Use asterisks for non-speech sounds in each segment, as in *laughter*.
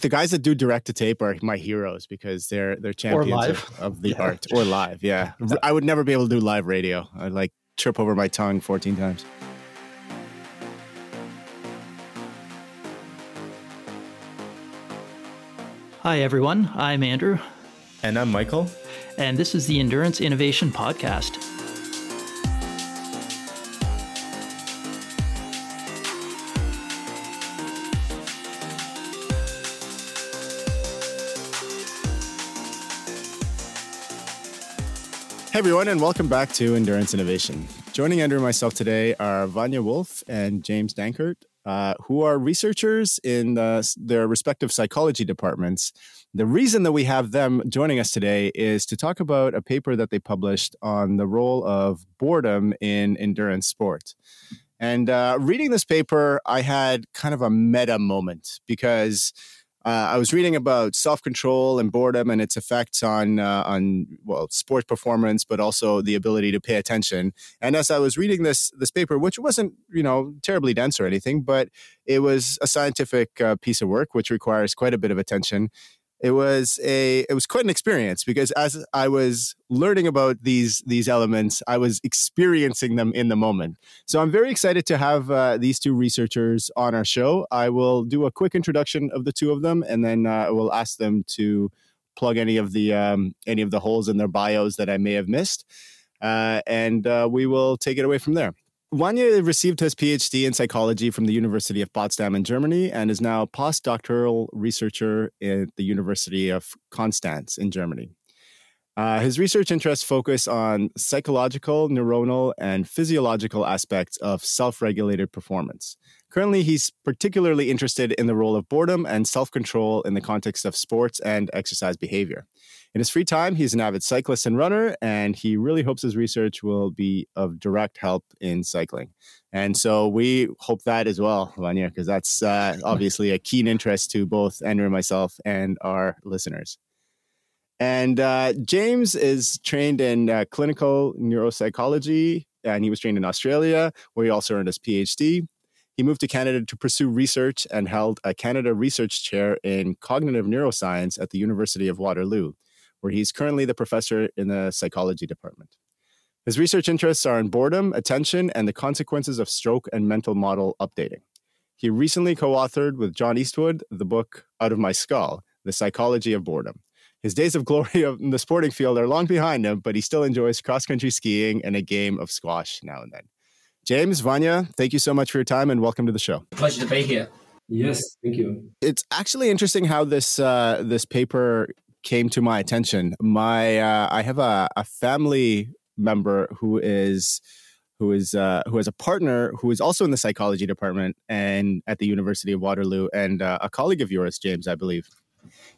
The guys that do direct to tape are my heroes because they're they're champions of, of, the yeah. art or live. Yeah. *laughs* I would never be able to do live radio. I'd like trip over my tongue 14 times. Hi, everyone. I'm Andrew. And I'm Michael. And this is the Endurance Innovation Podcast. Hey everyone, and welcome back to Endurance Innovation. Joining Andrew and myself today are Wanja Wolff and James Danckert, uh, who are researchers in the, their respective psychology departments. The reason that we have them joining us today is to talk about a paper that they published on the role of boredom in endurance sport. And uh, reading this paper, I had kind of a meta moment because uh, I was reading about self control and boredom and its effects on uh, on well sports performance, but also the ability to pay attention. And as I was reading this this paper, which wasn't you know terribly dense or anything, but it was a scientific uh, piece of work which requires quite a bit of attention it was a it was quite an experience because as I was learning about these these elements, I was experiencing them in the moment. So I'm very excited to have uh, these two researchers on our show. I will do a quick introduction of the two of them, and then uh, we'll ask them to plug any of the um, any of the holes in their bios that I may have missed, uh, and uh, we will take it away from there. Wanja received his PhD in psychology from the University of Potsdam in Germany and is now a postdoctoral researcher at the University of Konstanz in Germany. Uh, his research interests focus on psychological, neuronal, and physiological aspects of self regulated performance. Currently, he's particularly interested in the role of boredom and self control in the context of sports and exercise behavior. In his free time, he's an avid cyclist and runner, and he really hopes his research will be of direct help in cycling. And so we hope that as well, Wanja, because that's uh, obviously a keen interest to both Andrew and myself and our listeners. And uh, James is trained in uh, clinical neuropsychology, and he was trained in Australia, where he also earned his PhD. He moved to Canada to pursue research and held a Canada Research Chair in Cognitive Neuroscience at the University of Waterloo, where he's currently the professor in the psychology department. His research interests are in boredom, attention, and the consequences of stroke and mental model updating. He recently co authored with John Eastwood the book Out of My Skull The Psychology of Boredom his days of glory in the sporting field are long behind him, but he still enjoys cross country skiing and a game of squash now and then. James, Wanja, thank you so much for your time and welcome to the show. Pleasure to be here. Yes, thank you. It's actually interesting how this uh, this paper came to my attention. My uh, I have a, a family member who is who is uh, who has a partner who is also in the psychology department and at the University of Waterloo, and uh, a colleague of yours, James, I believe.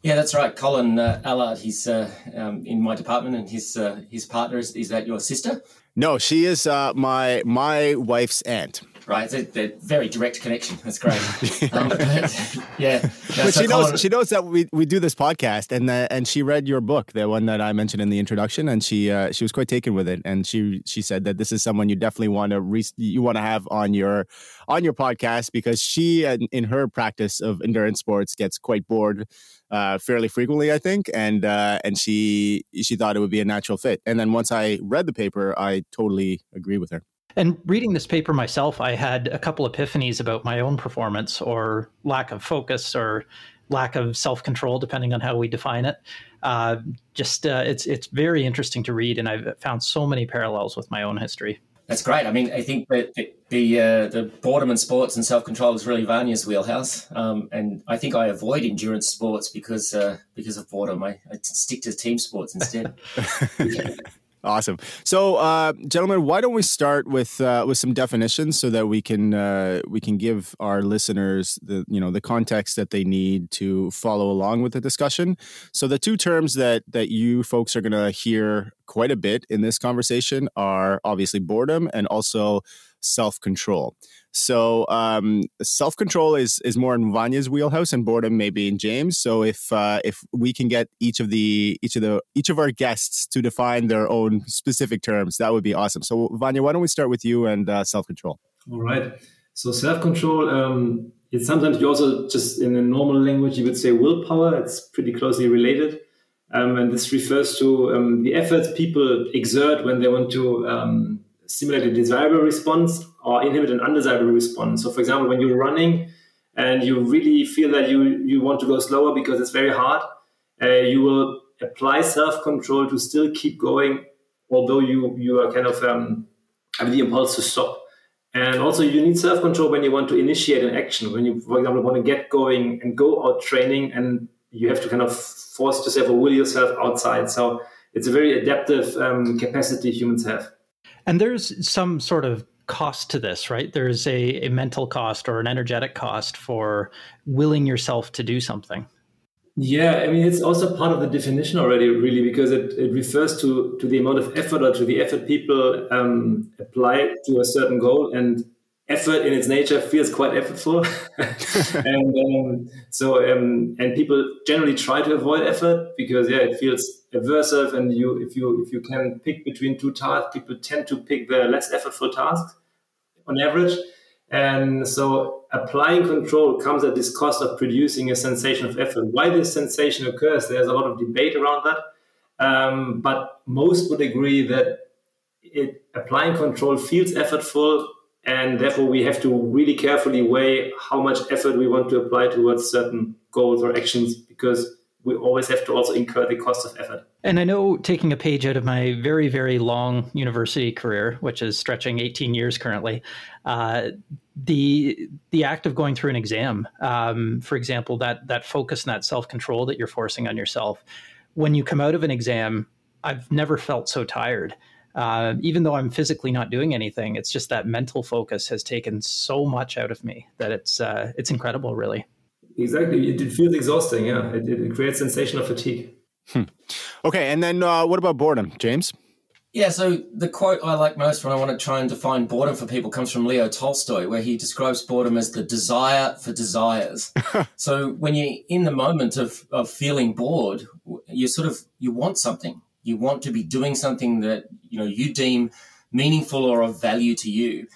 Yeah, that's right. Colin uh, Ellard, he's uh, um, in my department, and his uh, his partner is, is that your sister? No, she is uh, my my wife's aunt. Right, they're, they're very direct connection. That's great. *laughs* um, but, yeah, but so she Colin, knows she knows that we, we do this podcast, and the, and she read your book, the one that I mentioned in the introduction, and she uh, she was quite taken with it, and she she said that this is someone you definitely want to re- you want to have on your on your podcast because she in her practice of endurance sports gets quite bored uh, fairly frequently, I think, and uh, and she she thought it would be a natural fit. And then once I read the paper, I totally agree with her. And reading this paper myself, I had a couple epiphanies about my own performance or lack of focus or lack of self control, depending on how we define it. Uh, just uh, it's it's very interesting to read, and I've found so many parallels with my own history. That's great. I mean, I think that the the, uh, the boredom and sports and self control is really Wanja's wheelhouse, um, and I think I avoid endurance sports because uh, because of boredom. I, I stick to team sports instead. *laughs* *laughs* Awesome. So, uh, gentlemen, why don't we start with uh, with some definitions so that we can uh, we can give our listeners the you know the context that they need to follow along with the discussion. So, the two terms that that you folks are going to hear quite a bit in this conversation are obviously boredom and also self control. So um, self control is is more in Wanja's wheelhouse, and boredom maybe in James. So if uh, if we can get each of the each of the each of our guests to define their own specific terms, that would be awesome. So Wanja, why don't we start with you and uh, self control? All right. So self control um, it's sometimes you also just in a normal language you would say willpower. It's pretty closely related. Um, and this refers to um, the efforts people exert when they want to um, stimulate a desirable response or inhibit an undesirable response. So, for example, when you're running and you really feel that you, you want to go slower because it's very hard, uh, you will apply self control to still keep going, although you, you are kind of um, have the impulse to stop. And also, you need self control when you want to initiate an action. When you, for example, want to get going and go out training and you have to kind of force yourself or will yourself outside. So it's a very adaptive um, capacity humans have. And there's some sort of cost to this, right? There's a, a mental cost or an energetic cost for willing yourself to do something. Yeah, I mean, it's also part of the definition already, really, because it, it refers to, to the amount of effort or to the effort people um, apply to a certain goal. And effort in its nature feels quite effortful, *laughs* and um, so um, and people generally try to avoid effort because yeah, it feels aversive, and you if you if you can pick between two tasks, people tend to pick the less effortful tasks on average, and so applying control comes at this cost of producing a sensation of effort. Why this sensation occurs, there's a lot of debate around that, um, but most would agree that it applying control feels effortful and therefore we have to really carefully weigh how much effort we want to apply towards certain goals or actions because we always have to also incur the cost of effort. And I know taking a page out of my very, very long university career, which is stretching 18 years currently, uh, the the act of going through an exam, um, for example, that that focus and that self control that you're forcing on yourself, when you come out of an exam, I've never felt so tired uh, even though I'm physically not doing anything, it's just that mental focus has taken so much out of me that it's uh, it's incredible, really. Exactly, it, it feels exhausting. Yeah, it, it, creates sensation of fatigue. Hmm. Okay, and then uh, what about boredom, James? Yeah, so the quote I like most when I want to try and define boredom for people comes from Leo Tolstoy, where he describes boredom as the desire for desires. *laughs* so when you're in the moment of, of feeling bored, you sort of you want something you want to be doing something that you know you deem meaningful or of value to you.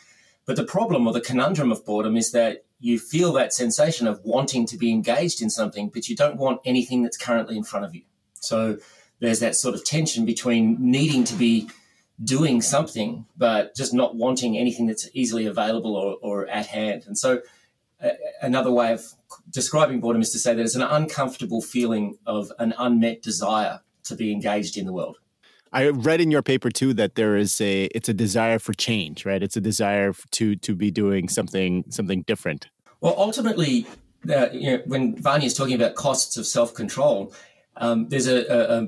But the problem or the conundrum of boredom is that you feel that sensation of wanting to be engaged in something, but you don't want anything that's currently in front of you. So there's that sort of tension between needing to be doing something, but just not wanting anything that's easily available or, or at hand. And so another way of describing boredom is to say that it's an uncomfortable feeling of an unmet desire to be engaged in the world. I read in your paper too that there is a it's a desire for change, right? It's a desire to to be doing something something different. Well, ultimately, uh, you know, when Wanja is talking about costs of self control, um, there's a, a, a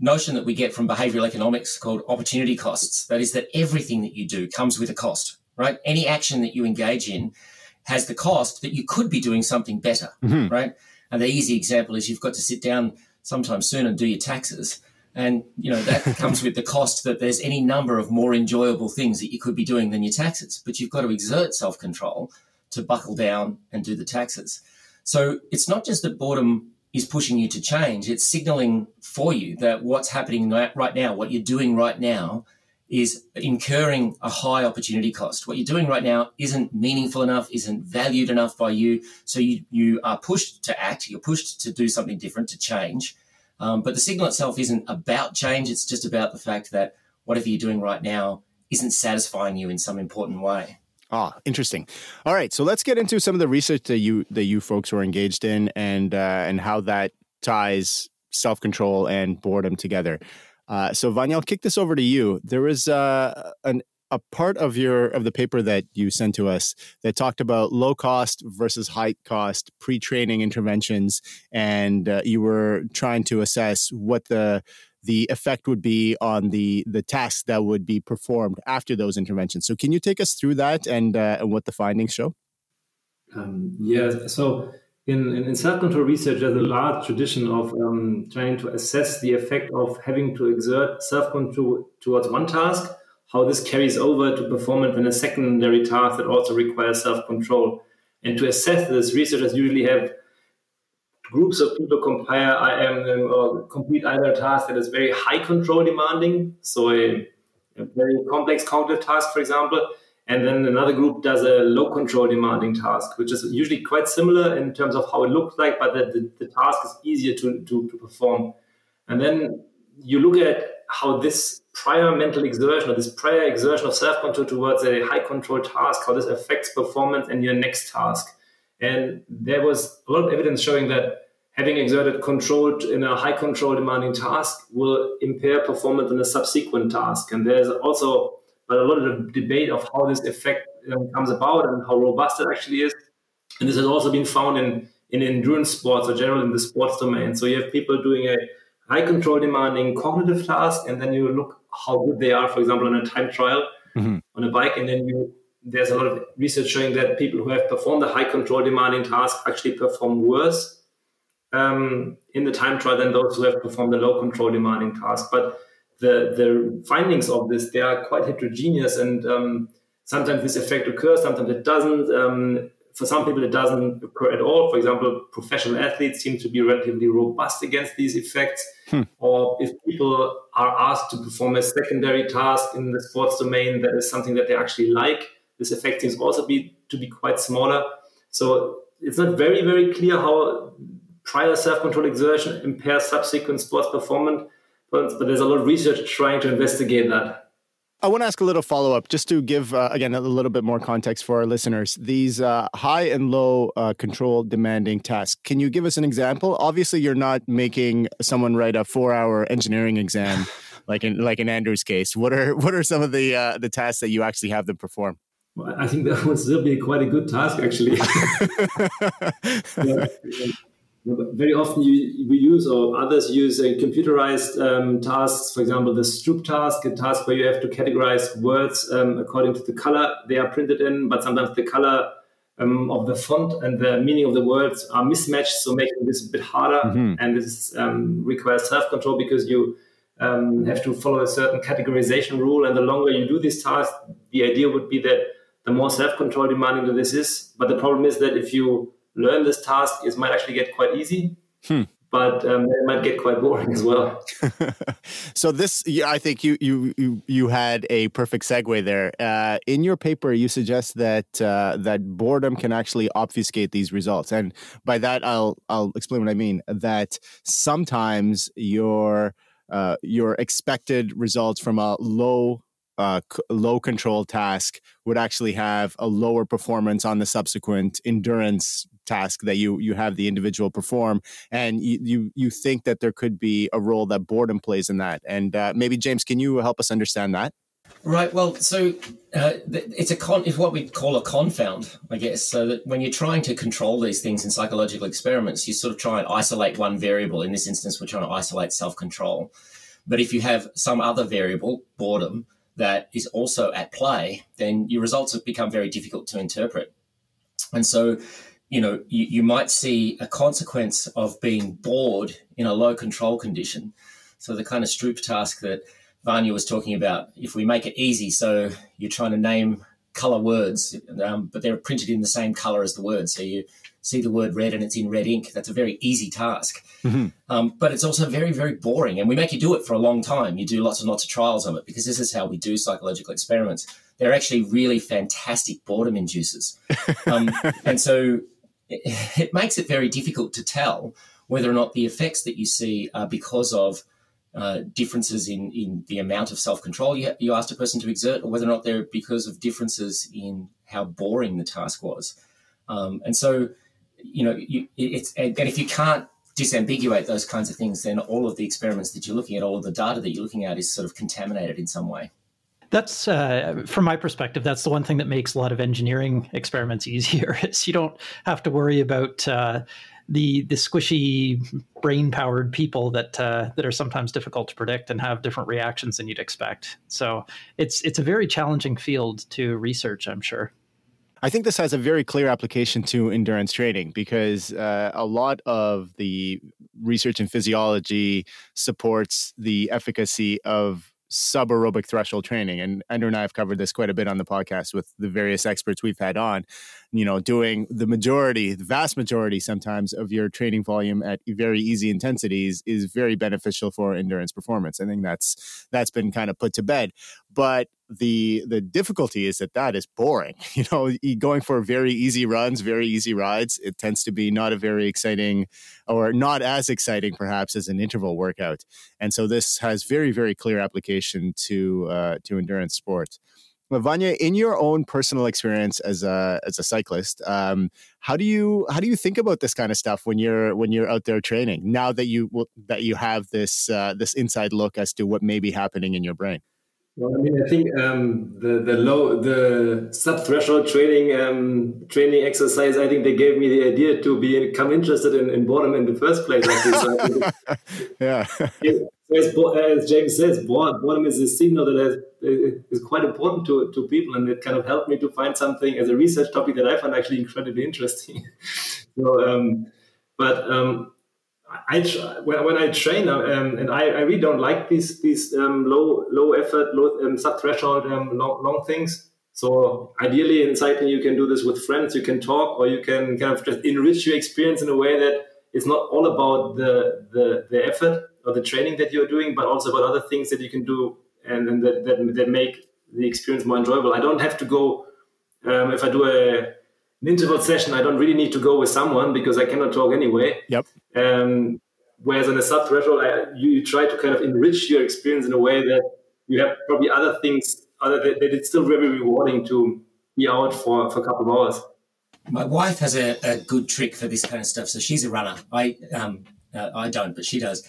notion that we get from behavioral economics called opportunity costs. That is, that everything that you do comes with a cost, right? Any action that you engage in has the cost that you could be doing something better, mm-hmm. right? And the easy example is you've got to sit down sometime soon and do your taxes. And you know that *laughs* comes with the cost that there's any number of more enjoyable things that you could be doing than your taxes. But you've got to exert self control to buckle down and do the taxes. So it's not just that boredom is pushing you to change; it's signaling for you that what's happening right now, what you're doing right now, is incurring a high opportunity cost. What you're doing right now isn't meaningful enough, isn't valued enough by you. So you, you are pushed to act, you're pushed to do something different, to change. Um, but the signal itself isn't about change, it's just about the fact that whatever you're doing right now isn't satisfying you in some important way. Ah, interesting. All right, so let's get into some of the research that you that you folks were engaged in, and uh, and how that ties self control and boredom together. Uh, so Wanja, I'll kick this over to you. There was uh, an a part of your of the paper that you sent to us that talked about low cost versus high cost pre-training interventions and uh, you were trying to assess what the the effect would be on the the tasks that would be performed after those interventions. So can you take us through that and uh, and what the findings show? Um, yeah. So in, in, self-control research, there's a large tradition of um, trying to assess the effect of having to exert self-control towards one task, how this carries over to performance in a secondary task that also requires self-control. And to assess this, researchers usually have groups of people compare um, or complete either task that is very high control demanding, so a, a very complex cognitive task, for example, And then another group does a low control demanding task, which is usually quite similar in terms of how it looks like, but the, the, the task is easier to, to, to perform. And then you look at how this prior mental exertion or this prior exertion of self control towards a high control task, how this affects performance in your next task. And there was a lot of evidence showing that having exerted control in a high control demanding task will impair performance in a subsequent task. And there's also a lot of the debate of how this effect um, comes about and how robust it actually is. And this has also been found in, in endurance sports or generally in the sports domain. So you have people doing a high control demanding cognitive task, and then you look how good they are, for example, on a time trial mm-hmm. on a bike, and then you there's a lot of research showing that people who have performed the high control demanding task actually perform worse um, in the time trial than those who have performed the low control demanding task. But the, the findings of this, they are quite heterogeneous and um, sometimes this effect occurs, sometimes it doesn't. Um, for some people, it doesn't occur at all. For example, professional athletes seem to be relatively robust against these effects. Hmm. Or if people are asked to perform a secondary task in the sports domain that is something that they actually like, this effect seems also be to be quite smaller. So it's not very, very clear how prior self-control exertion impairs subsequent sports performance, but, but there's a lot of research trying to investigate that. I want to ask a little follow up just to give, uh, again, a little bit more context for our listeners. These uh, high and low uh, control demanding tasks. Can you give us an example? Obviously, you're not making someone write a four hour engineering exam *laughs* like in like in Andrew's case. What are what are some of the uh, the tasks that you actually have them perform? Well, I think that *laughs* would still be quite a good task, actually. *laughs* yeah very often you, we use or others use a computerized um, tasks, for example, the Stroop task, a task where you have to categorize words um, according to the color they are printed in, but sometimes the color um, of the font and the meaning of the words are mismatched, so making this a bit harder. Mm-hmm. And this um, requires self control because you um, have to follow a certain categorization rule. And the longer you do this task, the idea would be that the more self control demanding that this is. But the problem is that if you learn this task, it might actually get quite easy. Hmm. But um, it might get quite boring as well. *laughs* so this, I think you you you you had a perfect segue there. Uh, in your paper, you suggest that uh, that boredom can actually obfuscate these results, and by that, I'll I'll explain what I mean. That sometimes your uh, your expected results from a low uh, c- low control task would actually have a lower performance on the subsequent endurance task that you you have the individual perform and you you, you think that there could be a role that boredom plays in that and uh, maybe james can you help us understand that Right. Well, so uh, it's a con. It's what we call a confound, I guess. So that when you're trying to control these things in psychological experiments, you sort of try and isolate one variable. In this instance, we're trying to isolate self-control. But if you have some other variable, boredom, that is also at play, then your results have become very difficult to interpret. And so you know, you, you might see a consequence of being bored in a low control condition. So the kind of Stroop task that Wanja was talking about, if we make it easy, so you're trying to name color words, um, but they're printed in the same color as the word. So you see the word red and it's in red ink. That's a very easy task. Mm-hmm. Um, but it's also very, very boring. And we make you do it for a long time. You do lots and lots of trials of it because this is how we do psychological experiments. They're actually really fantastic boredom inducers. *laughs* Um, and so *laughs* it, makes it very difficult to tell whether or not the effects that you see are because of uh, differences in, in the amount of self control you, you asked a person to exert, or whether or not they're because of differences in how boring the task was. Um, and so, you know, you, it's and if you can't disambiguate those kinds of things, then all of the experiments that you're looking at, all of the data that you're looking at, is sort of contaminated in some way. That's uh, from my perspective. That's the one thing that makes a lot of engineering experiments easier. *laughs* Is you don't have to worry about uh, the the squishy brain powered people that uh, that are sometimes difficult to predict and have different reactions than you'd expect. So it's it's a very challenging field to research. I'm sure. I think this has a very clear application to endurance training because uh, a lot of the research in physiology supports the efficacy of sub aerobic threshold training. And Andrew and I have covered this quite a bit on the podcast with the various experts we've had on. You know doing the majority the vast majority sometimes of your training volume at very easy intensities is very beneficial for endurance performance. I think that's that's been kind of put to bed. But the the difficulty is that that is boring *laughs* you know going for very easy runs very easy rides it tends to be not a very exciting or not as exciting perhaps as an interval workout. And so this has very very clear application to uh, to endurance sports Wanja, in your own personal experience as a as a cyclist, um, how do you how do you think about this kind of stuff when you're when you're out there training? Now that you that you have this uh, this inside look as to what may be happening in your brain. Well, I mean, I think um, the the low the sub threshold training um, training exercise. I think they gave me the idea to become interested in, in boredom in the first place. *laughs* yeah. As, as, James says, boredom is a signal that has, is quite important to, to people, and it kind of helped me to find something as a research topic that I find actually incredibly interesting. *laughs* so, um, but um, I when, when I train, um, and I, I, really don't like these these um, low low effort, low um, sub threshold um, long, long things. So ideally, in cycling, you can do this with friends. You can talk, or you can kind of just enrich your experience in a way that it's not all about the the, the effort or the training that you're doing, but also about other things that you can do and, and that, that, that make the experience more enjoyable. I don't have to go um, if I do a, an interval session. I don't really need to go with someone because I cannot talk anyway. Yep. Um, whereas in a sub threshold, you, you, try to kind of enrich your experience in a way that you have probably other things other that, that it's still very rewarding to be out for, for a couple of hours. My wife has a, a good trick for this kind of stuff. So she's a runner. I um, uh, I don't, but she does.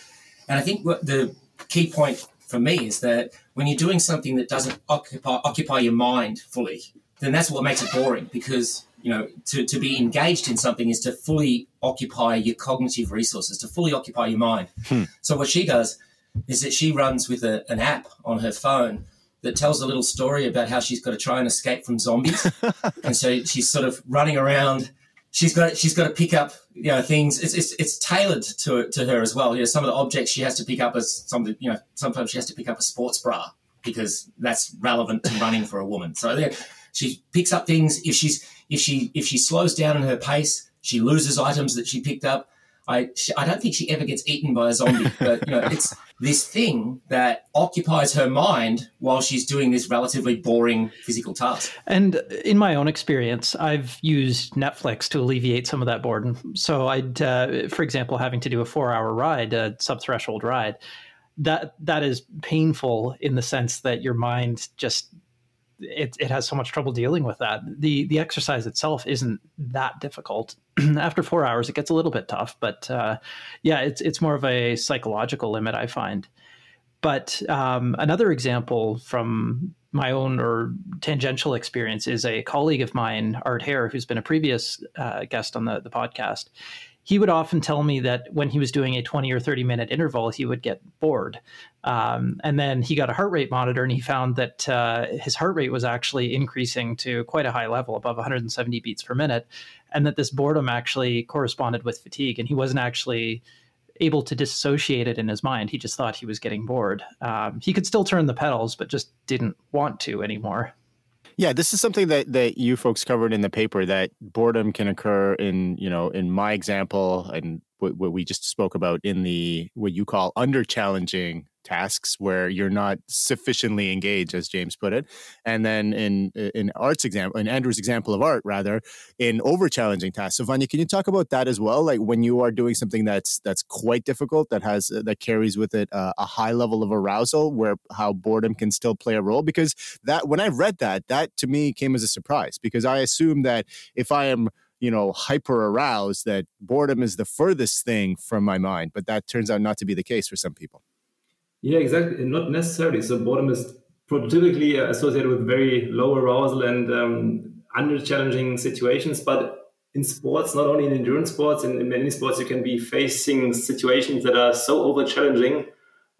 And I think what the key point for me is that when you're doing something that doesn't occupy occupy your mind fully, then that's what makes it boring because you know to, to be engaged in something is to fully occupy your cognitive resources to fully occupy your mind hmm. so what she does is that she runs with a, an app on her phone that tells a little story about how she's got to try and escape from zombies *laughs* and so she's sort of running around she's got she's got to pick up you know things. It's it's, it's tailored to to her as well. You know, some of the objects she has to pick up as something. You know, sometimes she has to pick up a sports bra because that's relevant to running for a woman. So yeah, she picks up things. If she's if she if she slows down in her pace, she loses items that she picked up. I she, I don't think she ever gets eaten by a zombie, *laughs* but you know it's this thing that occupies her mind while she's doing this relatively boring physical task. And in my own experience, I've used Netflix to alleviate some of that boredom. So I'd, uh, for example, having to do a four-hour ride, a sub-threshold ride, that that is painful in the sense that your mind just it, it has so much trouble dealing with that. The the exercise itself isn't that difficult. *clears throat* After four hours, it gets a little bit tough, but uh, yeah, it's it's more of a psychological limit I find. But um, another example from my own or tangential experience is a colleague of mine, Art Hare, who's been a previous uh, guest on the, the podcast he would often tell me that when he was doing a 20 or 30 minute interval, he would get bored. Um, and then he got a heart rate monitor and he found that uh, his heart rate was actually increasing to quite a high level, above 170 beats per minute. And that this boredom actually corresponded with fatigue. And he wasn't actually able to dissociate it in his mind. He just thought he was getting bored. Um, he could still turn the pedals, but just didn't want to anymore. Yeah, this is something that that you folks covered in the paper that boredom can occur in, you know, in my example and what, what we just spoke about in the what you call under challenging tasks where you're not sufficiently engaged, as James put it. And then in in Art's example, in Andrew's example of art, rather, in over challenging tasks. So Wanja, can you talk about that as well? Like when you are doing something that's that's quite difficult, that has uh, that carries with it a, a high level of arousal, where how boredom can still play a role. Because that when I read that, that to me came as a surprise because I assume that if I am you know hyper aroused that boredom is the furthest thing from my mind but that turns out not to be the case for some people yeah, exactly. Not necessarily. So boredom is typically associated with very low arousal and um, under challenging situations. But in sports, not only in endurance sports, in, in, many sports, you can be facing situations that are so over challenging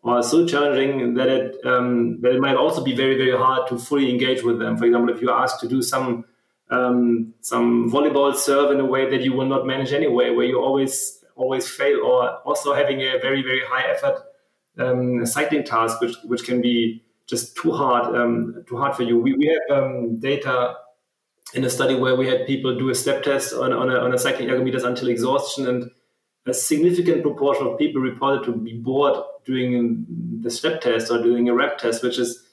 or so challenging that it um, that it might also be very very hard to fully engage with them. For example, if you're asked to do some um, some volleyball serve in a way that you will not manage anyway, where you always always fail, or also having a very very high effort um, cycling task, which which can be just too hard um, too hard for you. We, we have um, data in a study where we had people do a step test on, on, a, on a cycling ergometers until exhaustion, and a significant proportion of people reported to be bored doing the step test or doing a rep test, which is,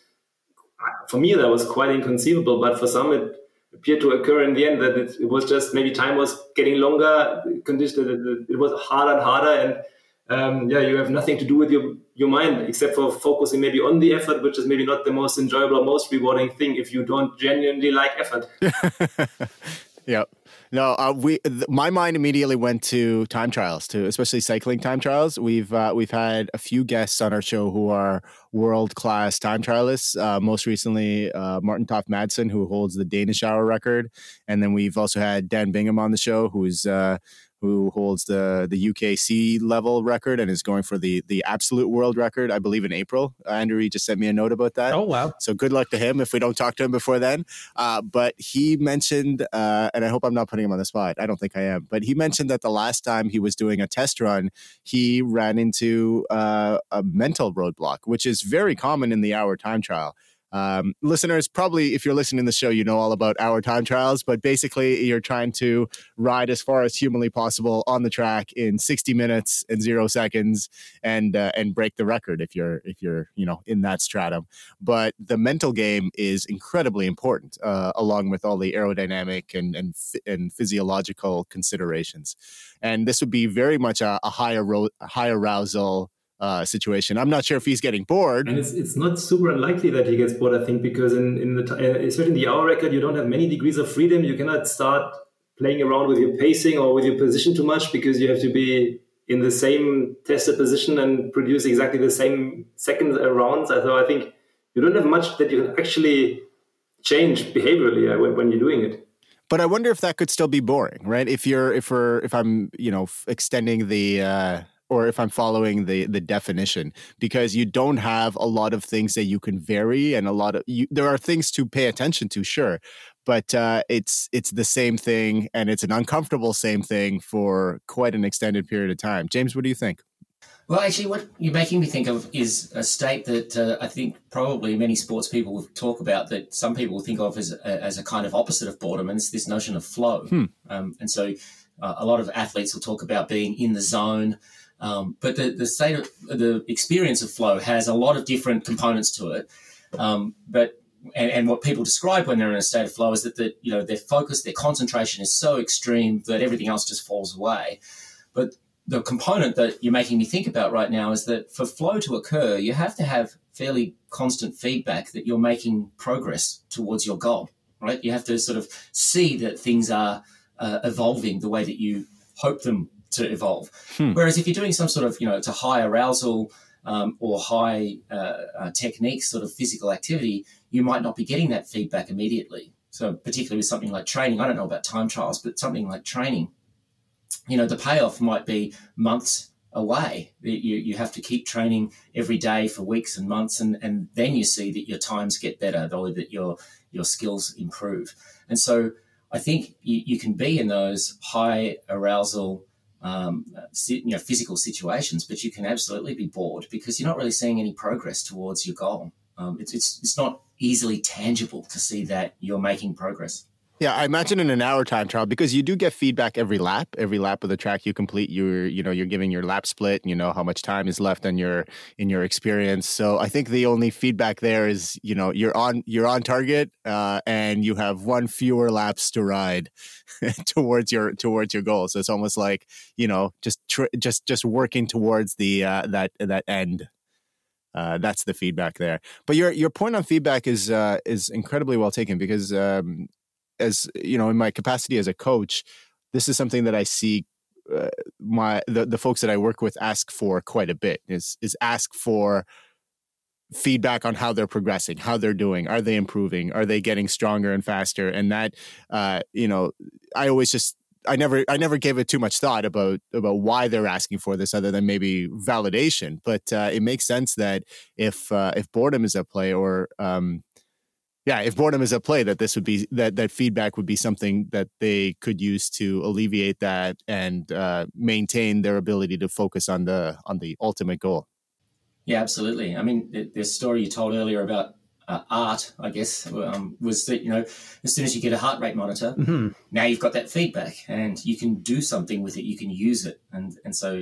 for me, that was quite inconceivable. But for some, it appeared to occur in the end that it, it was just maybe time was getting longer, it was harder and harder, and um, yeah, you have nothing to do with your, your mind except for focusing maybe on the effort, which is maybe not the most enjoyable or most rewarding thing if you don't genuinely like effort. *laughs* yeah. No, uh, we. Th- my mind immediately went to time trials, to especially cycling time trials. We've uh, we've had a few guests on our show who are world class time trialists. Uh, most recently, uh, Martin Toft Madsen, who holds the Danish hour record, and then we've also had Dan Bigham on the show, who's uh, who holds the the UKC level record and is going for the the absolute world record, I believe, in April. Andrew just sent me a note about that. Oh wow! So good luck to him if we don't talk to him before then. Uh, but he mentioned, uh, and I hope I'm not putting him on the spot. I don't think I am. But he mentioned that the last time he was doing a test run, he ran into uh, a mental roadblock, which is very common in the hour time trial. Um, listeners, probably if you're listening to the show, you know all about our time trials, but basically you're trying to ride as far as humanly possible on the track in 60 minutes and zero seconds and uh, and break the record if you're if you're you know in that stratum. But the mental game is incredibly important, uh, along with all the aerodynamic and and and physiological considerations. And this would be very much a, a high, aro- high arousal uh, situation. I'm not sure if he's getting bored. And it's, it's not super unlikely that he gets bored, I think, because in, in the uh, especially in the hour record, you don't have many degrees of freedom. You cannot start playing around with your pacing or with your position too much because you have to be in the same tested position and produce exactly the same seconds rounds. So I think you don't have much that you can actually change behaviorally uh, when, when you're doing it but I wonder if that could still be boring, right? If you're, if we're, if I'm, you know, extending the uh, or if I'm following the the definition, because you don't have a lot of things that you can vary, and a lot of you, there are things to pay attention to, sure, but uh, it's it's the same thing, and it's an uncomfortable same thing for quite an extended period of time. James, what do you think? Well, actually, what you're making me think of is a state that uh, I think probably many sports people will talk about that some people think of as a, as a kind of opposite of boredom, and it's this notion of flow. Hmm. Um, and so, uh, a lot of athletes will talk about being in the zone. Um, but the, the state of the experience of flow has a lot of different components to it. Um, but and, and, what people describe when they're in a state of flow is that the, you know their focus, their concentration is so extreme that everything else just falls away. But the component that you're making me think about right now is that for flow to occur, you have to have fairly constant feedback that you're making progress towards your goal. Right? You have to sort of see that things are uh, evolving the way that you hope them to evolve. Hmm. Whereas if you're doing some sort of, you know, to high arousal um, or high uh, uh, techniques, sort of physical activity, you might not be getting that feedback immediately. So particularly with something like training, I don't know about time trials, but something like training, you know, the payoff might be months away. You, you have to keep training every day for weeks and months, and, and then you see that your times get better or that your your skills improve. And so I think you, you can be in those high arousal um, you know, physical situations, but you can absolutely be bored because you're not really seeing any progress towards your goal. Um, it's, it's, it's not easily tangible to see that you're making progress. Yeah, I imagine in an hour time trial because you do get feedback every lap. Every lap of the track you complete, you're you know you're giving your lap split. You know how much time is left in your in your experience. So I think the only feedback there is you know you're on you're on target uh, and you have one fewer laps to ride *laughs* towards your towards your goal. So it's almost like you know just tr- just just working towards the uh, that that end. Uh, that's the feedback there. But your your point on feedback is uh, is incredibly well taken because um, as you know in my capacity as a coach this is something that i see uh, my the, the folks that i work with ask for quite a bit is is ask for feedback on how they're progressing how they're doing are they improving are they getting stronger and faster and that uh, you know i always just I never I never gave it too much thought about about why they're asking for this other than maybe validation. But uh, it makes sense that if uh, if boredom is at play or um, yeah, if boredom is at play, that this would be that that feedback would be something that they could use to alleviate that and uh, maintain their ability to focus on the on the ultimate goal. Yeah, absolutely. I mean, the, the story you told earlier about uh, art, I guess, um, was that you know as soon as you get a heart rate monitor, mm-hmm. now you've got that feedback, and you can do something with it. You can use it, and and so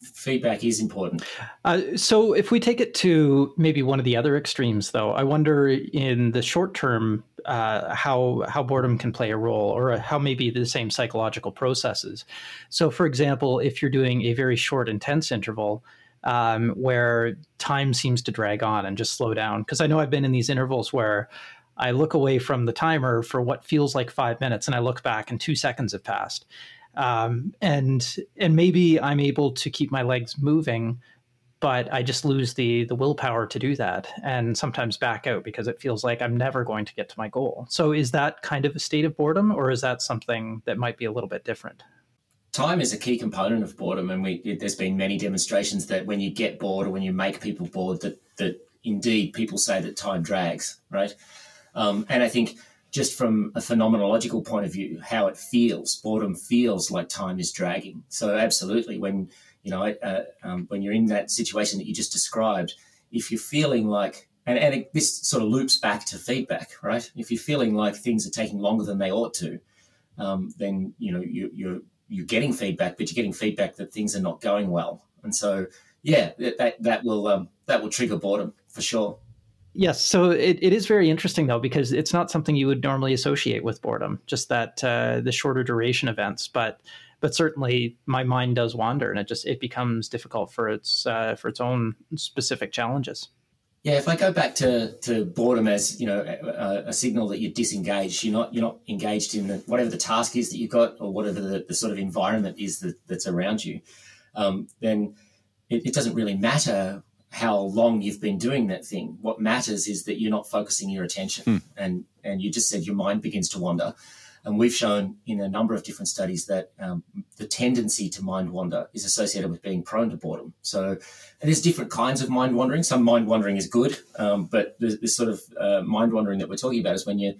feedback is important. Uh, so, if we take it to maybe one of the other extremes, though, I wonder in the short term uh, how how boredom can play a role, or how maybe the same psychological processes. So, for example, if you're doing a very short, intense interval. Um, where time seems to drag on and just slow down. Because I know I've been in these intervals where I look away from the timer for what feels like five minutes, and I look back and two seconds have passed um, and and maybe I'm able to keep my legs moving, but I just lose the the willpower to do that, and sometimes back out because it feels like I'm never going to get to my goal. So is that kind of a state of boredom, or is that something that might be a little bit different? Time is a key component of boredom, and we, there's been many demonstrations that when you get bored or when you make people bored, that that indeed people say that time drags, right? Um, and I think just from a phenomenological point of view, how it feels. Boredom feels like time is dragging. So absolutely, when you know uh, um, when you're in that situation that you just described, if you're feeling like and, and it, this sort of loops back to feedback, right? If you're feeling like things are taking longer than they ought to, um, then you know you, you're you're getting feedback, but you're getting feedback that things are not going well, and so yeah, that that will um, that will trigger boredom for sure. Yes, so it, it is very interesting though because it's not something you would normally associate with boredom, just that uh, the shorter duration events. But but certainly my mind does wander, and it just it becomes difficult for its uh, for its own specific challenges. Yeah, if I go back to, to boredom as you know a, a, signal that you're disengaged, you're not you're not engaged in the, whatever the task is that you've got or whatever the, the sort of environment is that, that's around you, um, then it, it, doesn't really matter how long you've been doing that thing. What matters is that you're not focusing your attention, hmm. and and you just said your mind begins to wander. And we've shown in a number of different studies that um, the tendency to mind wander is associated with being prone to boredom. So there's different kinds of mind wandering. Some mind wandering is good, um, but this sort of uh, mind wandering that we're talking about is when you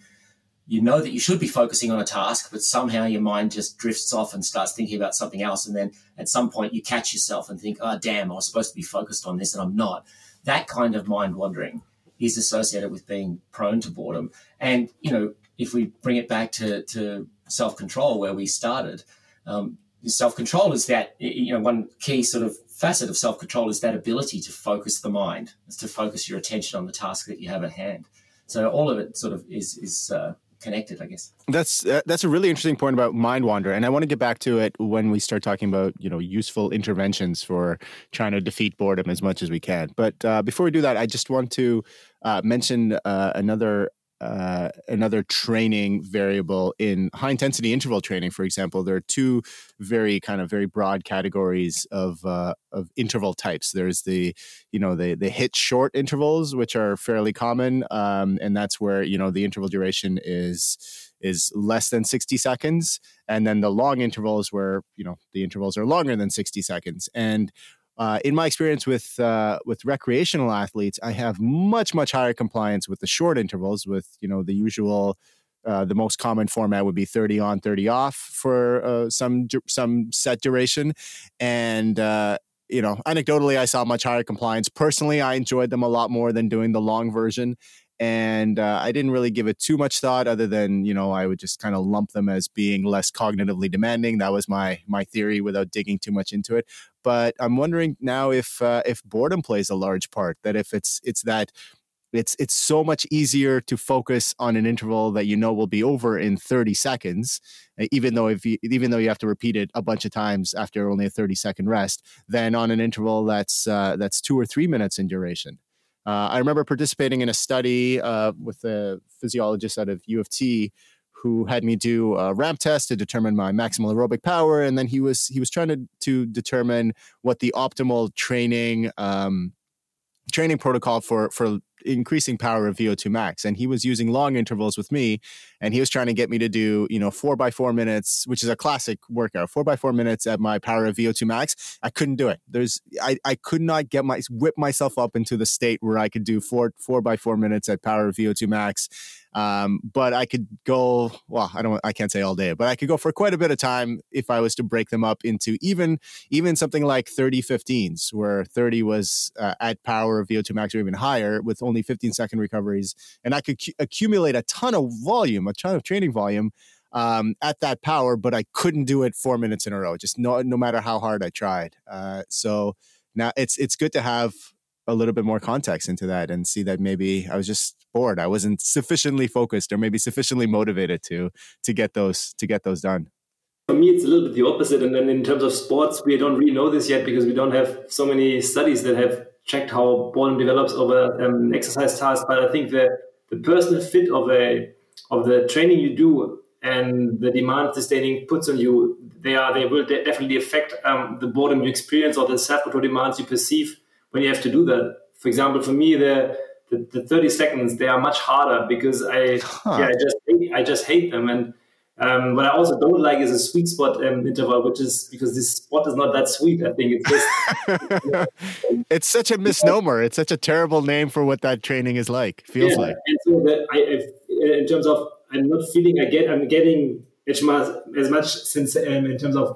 you know that you should be focusing on a task, but somehow your mind just drifts off and starts thinking about something else. And then at some point you catch yourself and think, oh, damn, I was supposed to be focused on this and I'm not. That kind of mind wandering is associated with being prone to boredom. And, you know, if we bring it back to, to self control where we started, um, self control is that, you know, one key sort of facet of self control is that ability to focus the mind, is to focus your attention on the task that you have at hand. So all of it sort of is, is, uh, connected, I guess. That's uh, that's a really interesting point about mind wander, and I want to get back to it when we start talking about you know useful interventions for trying to defeat boredom as much as we can. But uh, before we do that, I just want to uh, mention uh, another uh, another training variable in high intensity interval training, for example, there are two very kind of very broad categories of uh, of interval types. There's the you know the the hit short intervals, which are fairly common, um, and that's where you know the interval duration is is less than 60 seconds and then the long intervals where you know the intervals are longer than 60 seconds and uh, in my experience with uh, with recreational athletes, I have much much higher compliance with the short intervals. With you know the usual, uh, the most common format would be thirty on, thirty off for uh, some some set duration, and uh, you know anecdotally, I saw much higher compliance. Personally, I enjoyed them a lot more than doing the long version, and uh, I didn't really give it too much thought, other than you know I would just kind of lump them as being less cognitively demanding. That was my my theory without digging too much into it. But I'm wondering now if uh, if boredom plays a large part. That if it's it's that it's it's so much easier to focus on an interval that you know will be over in 30 seconds even though if you, even though you have to repeat it a bunch of times after only a 30 second rest than on an interval that's uh, that's 2 or 3 minutes in duration uh, I remember participating in a study uh, with a physiologist out of U of T who had me do a ramp test to determine my maximal aerobic power, and then he was he was trying to to determine what the optimal training um, training protocol for for increasing power of VO2 max, and he was using long intervals with me, and he was trying to get me to do you know four by four minutes, which is a classic workout, four by four minutes at my power of VO2 max. I couldn't do it. There's I, I could not get my whip myself up into the state where I could do four four by four minutes at power of VO2 max. Um, but I could go, well, I don't, I can't say all day, but I could go for quite a bit of time if I was to break them up into even, even something like 30 15s, where 30 was uh, at power of VO2 max or even higher with only 15 second recoveries. And I could cu- accumulate a ton of volume, a ton of training volume um, at that power, but I couldn't do it four minutes in a row, just no, no matter how hard I tried. Uh, so now it's, it's good to have a little bit more context into that and see that maybe I was just bored. I wasn't sufficiently focused or maybe sufficiently motivated to to get those to get those done. For me, it's a little bit the opposite. And then in terms of sports, we don't really know this yet because we don't have so many studies that have checked how boredom develops over um, exercise tasks. But I think the the personal fit of a of the training you do and the demand this training puts on you, they are they will definitely affect um, the boredom you experience or the self control demands you perceive when you have to do that. For example, for me, the the, the 30 seconds they are much harder because I huh. yeah I just I just hate them and um, what I also don't like is a sweet spot um, interval, which is because this spot is not that sweet. I think it's just. *laughs* it's such a misnomer. It's such a terrible name for what that training is like. Feels yeah. like. And so that I, in terms of, I'm not feeling I get. I'm getting as much as much since um, in terms of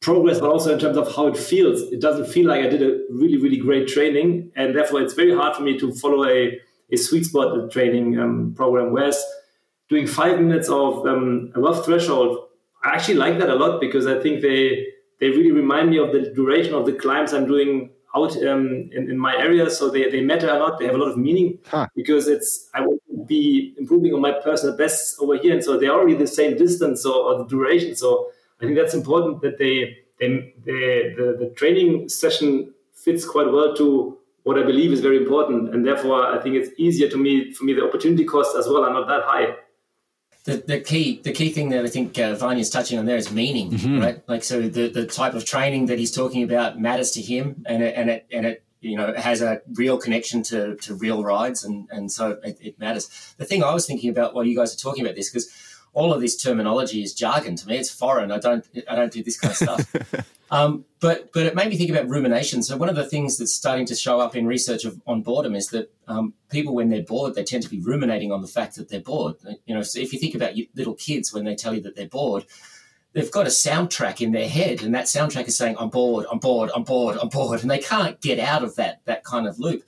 progress, but also in terms of how it feels. It doesn't feel like I did a really, really great training, and therefore it's very hard for me to follow a, a sweet spot training um, program. Whereas doing five minutes of um, above threshold, I actually like that a lot because I think they they really remind me of the duration of the climbs I'm doing out um, in, in, my area. So they, they matter a lot. They have a lot of meaning huh. because it's I to be improving on my personal bests over here, and so they're already the same distance or, or the duration. So I think that's important that they, they, they the, the training session fits quite well to what I believe is very important, and therefore I think it's easier to me for me the opportunity costs as well are not that high. The, the key the key thing that I think uh, is touching on there is meaning, mm-hmm. right? Like so the, the type of training that he's talking about matters to him, and it, and it and it you know has a real connection to to real rides, and and so it, it matters. The thing I was thinking about while you guys are talking about this because all of this terminology is jargon to me. It's foreign. I don't I don't do this kind of stuff. *laughs* um, but but it made me think about rumination. So one of the things that's starting to show up in research of, on boredom is that um, people, when they're bored, they tend to be ruminating on the fact that they're bored. You know, so if you think about little kids when they tell you that they're bored, they've got a soundtrack in their head, and that soundtrack is saying, "I'm bored, I'm bored, I'm bored, I'm bored," and they can't get out of that that kind of loop.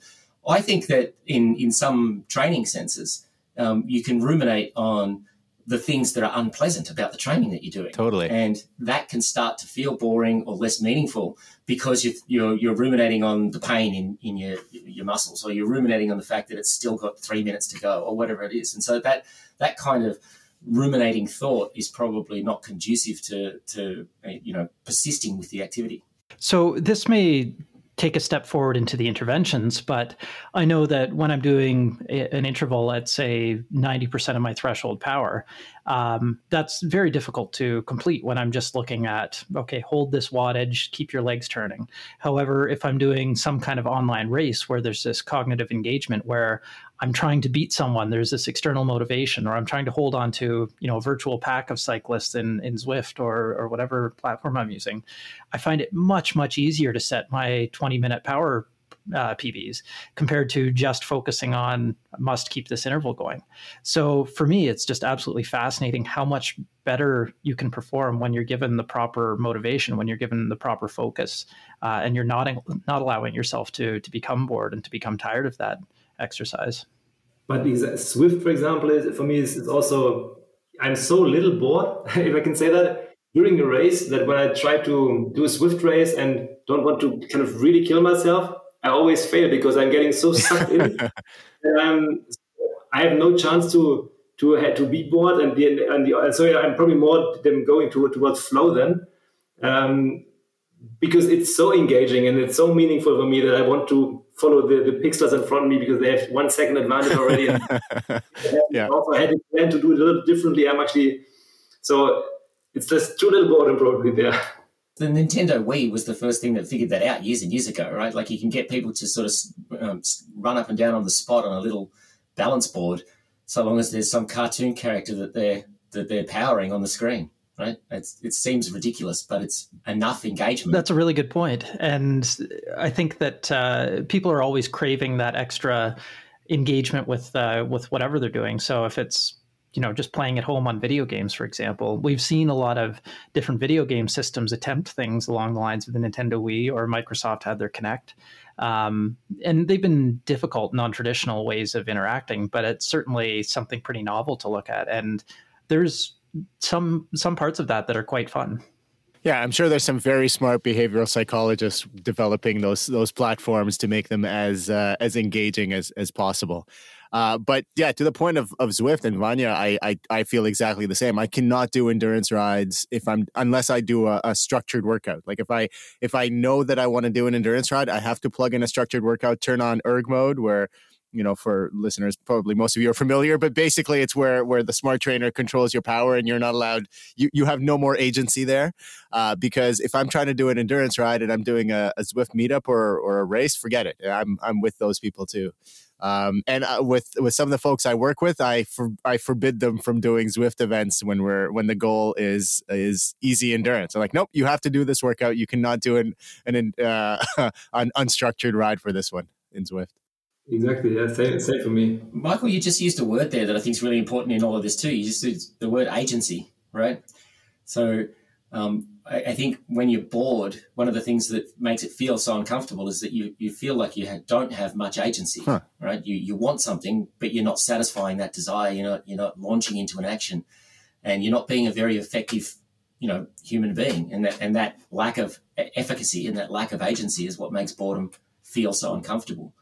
I think that in in some training senses, um, you can ruminate on the things that are unpleasant about the training that you're doing. Totally. And that can start to feel boring or less meaningful because you're, you're, you're, ruminating on the pain in, in your, your muscles or you're ruminating on the fact that it's still got three minutes to go or whatever it is. And so that, that kind of ruminating thought is probably not conducive to, to, you know, persisting with the activity. So this may take a step forward into the interventions. But I know that when I'm doing an interval at, say, 90% of my threshold power, um, that's very difficult to complete when I'm just looking at, okay, hold this wattage, keep your legs turning. However, if I'm doing some kind of online race where there's this cognitive engagement where I'm trying to beat someone, there's this external motivation, or I'm trying to hold on to, you know, a virtual pack of cyclists in, in Zwift or, or whatever platform I'm using, I find it much, much easier to set my 20 minute power uh, PBs compared to just focusing on must keep this interval going. So for me, it's just absolutely fascinating how much better you can perform when you're given the proper motivation, when you're given the proper focus, uh, and you're not not allowing yourself to to become bored and to become tired of that exercise. But Zwift, for example, is for me is, is also I'm so little bored, *laughs* if I can say that, during a race that when I try to do a Zwift race and don't want to kind of really kill myself, I always fail because I'm getting so sucked in. *laughs* um, I have no chance to to to be bored, and the and the so I'm probably more them going to, towards flow then, um, because it's so engaging and it's so meaningful for me that I want to follow the, the pixels in front of me because they have one second advantage already. *laughs* yeah. Also, I had to plan to do it a little differently. I'm actually so it's just too little boredom probably there the Nintendo Wii was the first thing that figured that out years and years ago, right? Like you can get people to sort of um, run up and down on the spot on a little balance board so long as there's some cartoon character that they're that they're powering on the screen right? It's, it seems ridiculous, but it's enough engagement. That's a really good point. And I think that uh, people are always craving that extra engagement with uh, with whatever they're doing. So if it's you know just playing at home on video games for example we've seen a lot of different video game systems attempt things along the lines of the nintendo wii or microsoft had their Kinect um, and they've been difficult non-traditional ways of interacting but it's certainly something pretty novel to look at and there's some some parts of that that are quite fun yeah, I'm sure there's some very smart behavioral psychologists developing those those platforms to make them as uh, as engaging as as possible. Uh, but yeah, to the point of, of Zwift and Wanja, I, I, I feel exactly the same. I cannot do endurance rides if I'm unless I do a, a structured workout. Like if I if I know that I want to do an endurance ride, I have to plug in a structured workout, turn on erg mode where you know for listeners probably most of you are familiar but basically it's where where the smart trainer controls your power and you're not allowed you, you have no more agency there uh, because if i'm trying to do an endurance ride and i'm doing a, a Zwift meetup or, or a race forget it i'm i'm with those people too um, and uh, with with some of the folks I work with, I for, I forbid them from doing Zwift events when we're when the goal is is easy endurance. I'm like, nope, you have to do this workout. You cannot do an an, uh, *laughs* an unstructured ride for this one in Zwift. Exactly. Yeah. Same, same for me. Michael, you just used a word there that I think is really important in all of this too. You just used the word agency, right? So um, I, I, think when you're bored, one of the things that makes it feel so uncomfortable is that you, you feel like you don't have much agency, huh. right? You, you want something, but you're not satisfying that desire. You're not, you're not launching into an action and you're not being a very effective, you know, human being. And that, and that lack of efficacy and that lack of agency is what makes boredom feel so uncomfortable.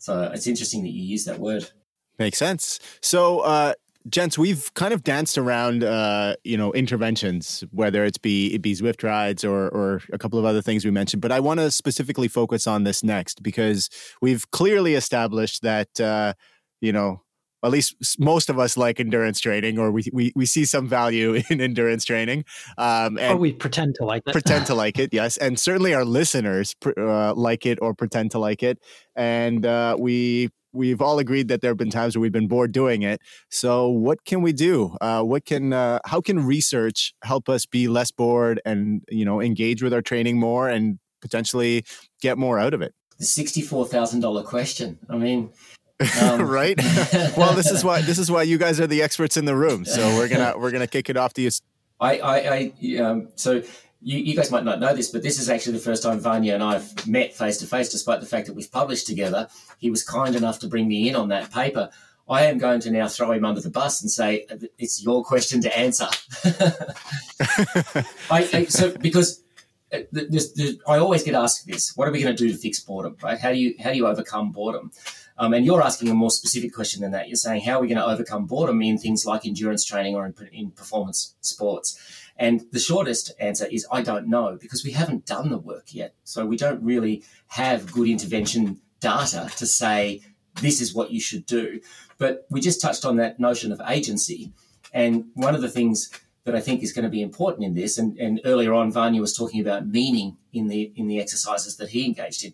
So it's interesting that you use that word. Makes sense. So, uh, gents, we've kind of danced around, uh, you know, interventions, whether it's be it be Zwift rides or or a couple of other things we mentioned. But I want to specifically focus on this next because we've clearly established that, uh, you know, at least most of us like endurance training, or we we, we see some value *laughs* in endurance training. Um, and or we pretend to like it. pretend to *laughs* like it, yes, and certainly our listeners uh, like it or pretend to like it, and uh, we we've all agreed that there have been times where we've been bored doing it. So, what can we do? Uh, what can uh, how can research help us be less bored and you know engage with our training more and potentially get more out of it? The sixty-four thousand dollar question. I mean. Um. *laughs* right. *laughs* well, this is why this is why you guys are the experts in the room. So we're gonna *laughs* we're gonna kick it off to you. I I, I um, so you, you, guys might not know this, but this is actually the first time Wanja and I've met face to face, despite the fact that we've published together. He was kind enough to bring me in on that paper. I am going to now throw him under the bus and say it's your question to answer. I, I, so because uh, I always get asked this: What are we going to do to fix boredom? Right? How do you how do you overcome boredom? Um, and you're asking a more specific question than that. You're saying how are we going to overcome boredom in things like endurance training or in, in performance sports? And the shortest answer is I don't know because we haven't done the work yet. So we don't really have good intervention data to say this is what you should do. But we just touched on that notion of agency. And one of the things that I think is going to be important in this, and, and earlier on, Wanja was talking about meaning in the in the exercises that he engaged in.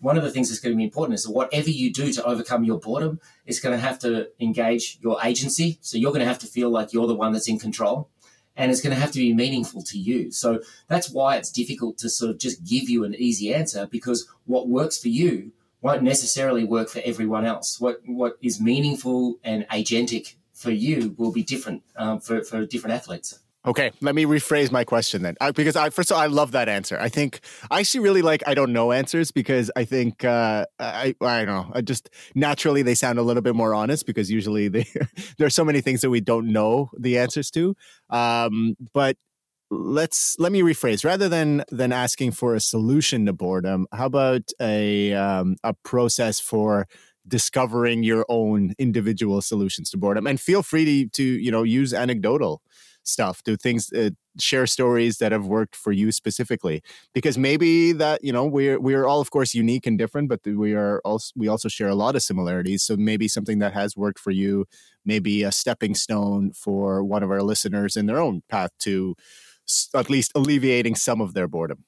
One of the things that's going to be important is that whatever you do to overcome your boredom is going to have to engage your agency. So you're going to have to feel like you're the one that's in control and it's going to have to be meaningful to you. So that's why it's difficult to sort of just give you an easy answer because what works for you won't necessarily work for everyone else. What what is meaningful and agentic for you will be different um, for for different athletes. Okay, let me rephrase my question then, I, because I first of all I love that answer. I think I actually really like I don't know answers because I think uh, I I don't know I just naturally they sound a little bit more honest because usually they *laughs* there are so many things that we don't know the answers to. Um, but let's let me rephrase rather than than asking for a solution to boredom. How about a um, a process for discovering your own individual solutions to boredom? And feel free to to you know use anecdotal stuff do things uh, share stories that have worked for you specifically because maybe that you know we're we're all of course unique and different but we are also we also share a lot of similarities so maybe something that has worked for you maybe a stepping stone for one of our listeners in their own path to at least alleviating some of their boredom.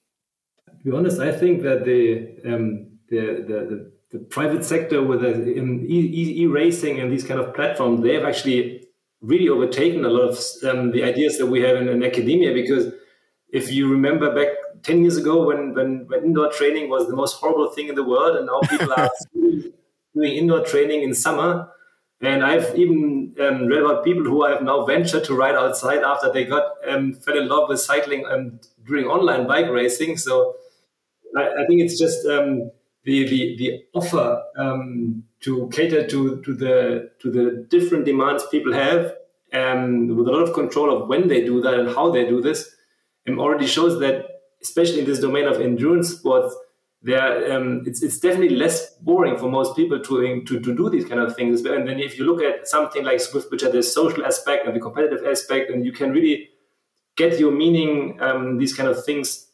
To be honest i think that the um, the, the, the, the private sector with e-racing and these kind of platforms, they have actually really overtaken a lot of um, the ideas that we have in, in, academia. Because if you remember back 10 years ago when, when, when, indoor training was the most horrible thing in the world, and now people are *laughs* doing indoor training in summer. And I've even um, read about people who have now ventured to ride outside after they got um, fell in love with cycling um, during online bike racing. So I, I think it's just um, the, the, the offer um, to cater to, to the to the different demands people have um, with a lot of control of when they do that and how they do this um, already shows that especially in this domain of endurance sports there um, it's, it's definitely less boring for most people to, to, to do these kind of things and then if you look at something like Zwift which has the social aspect and the competitive aspect and you can really get your meaning um, these kind of things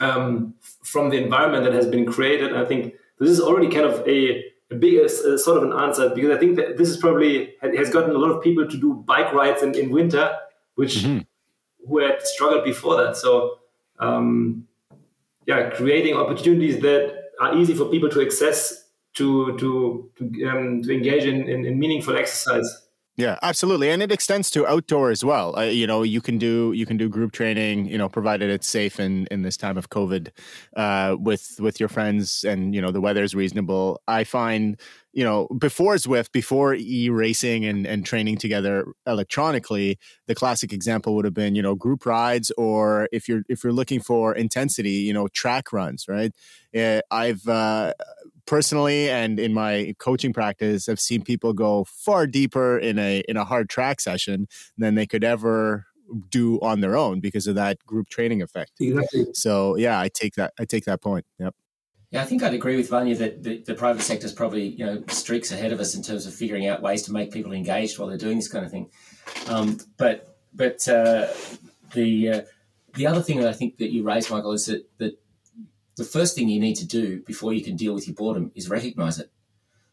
um, from the environment that has been created. I think this is already kind of a big a, sort of an answer because I think that this is probably has gotten a lot of people to do bike rides in, in winter, which mm-hmm. who had struggled before that. So um, yeah, creating opportunities that are easy for people to access to to to, um, to engage in, in, in meaningful exercise. Yeah, absolutely, and it extends to outdoor as well. Uh, you know, you can do you can do group training. You know, provided it's safe in in this time of COVID, uh, with with your friends, and you know the weather is reasonable. I find you know before Zwift, before e racing and and training together electronically, the classic example would have been you know group rides, or if you're if you're looking for intensity, you know track runs, right? Uh, I've uh, personally and in my coaching practice have seen people go far deeper in a in a hard track session than they could ever do on their own because of that group training effect. Exactly. So yeah, I take that I take that point. Yep. Yeah, I think I'd agree with Wanja that the, the private sector is probably you know streaks ahead of us in terms of figuring out ways to make people engaged while they're doing this kind of thing. Um, but but uh, the uh, the other thing that I think that you raised, Michael, is that that the first thing you need to do before you can deal with your boredom is recognize it.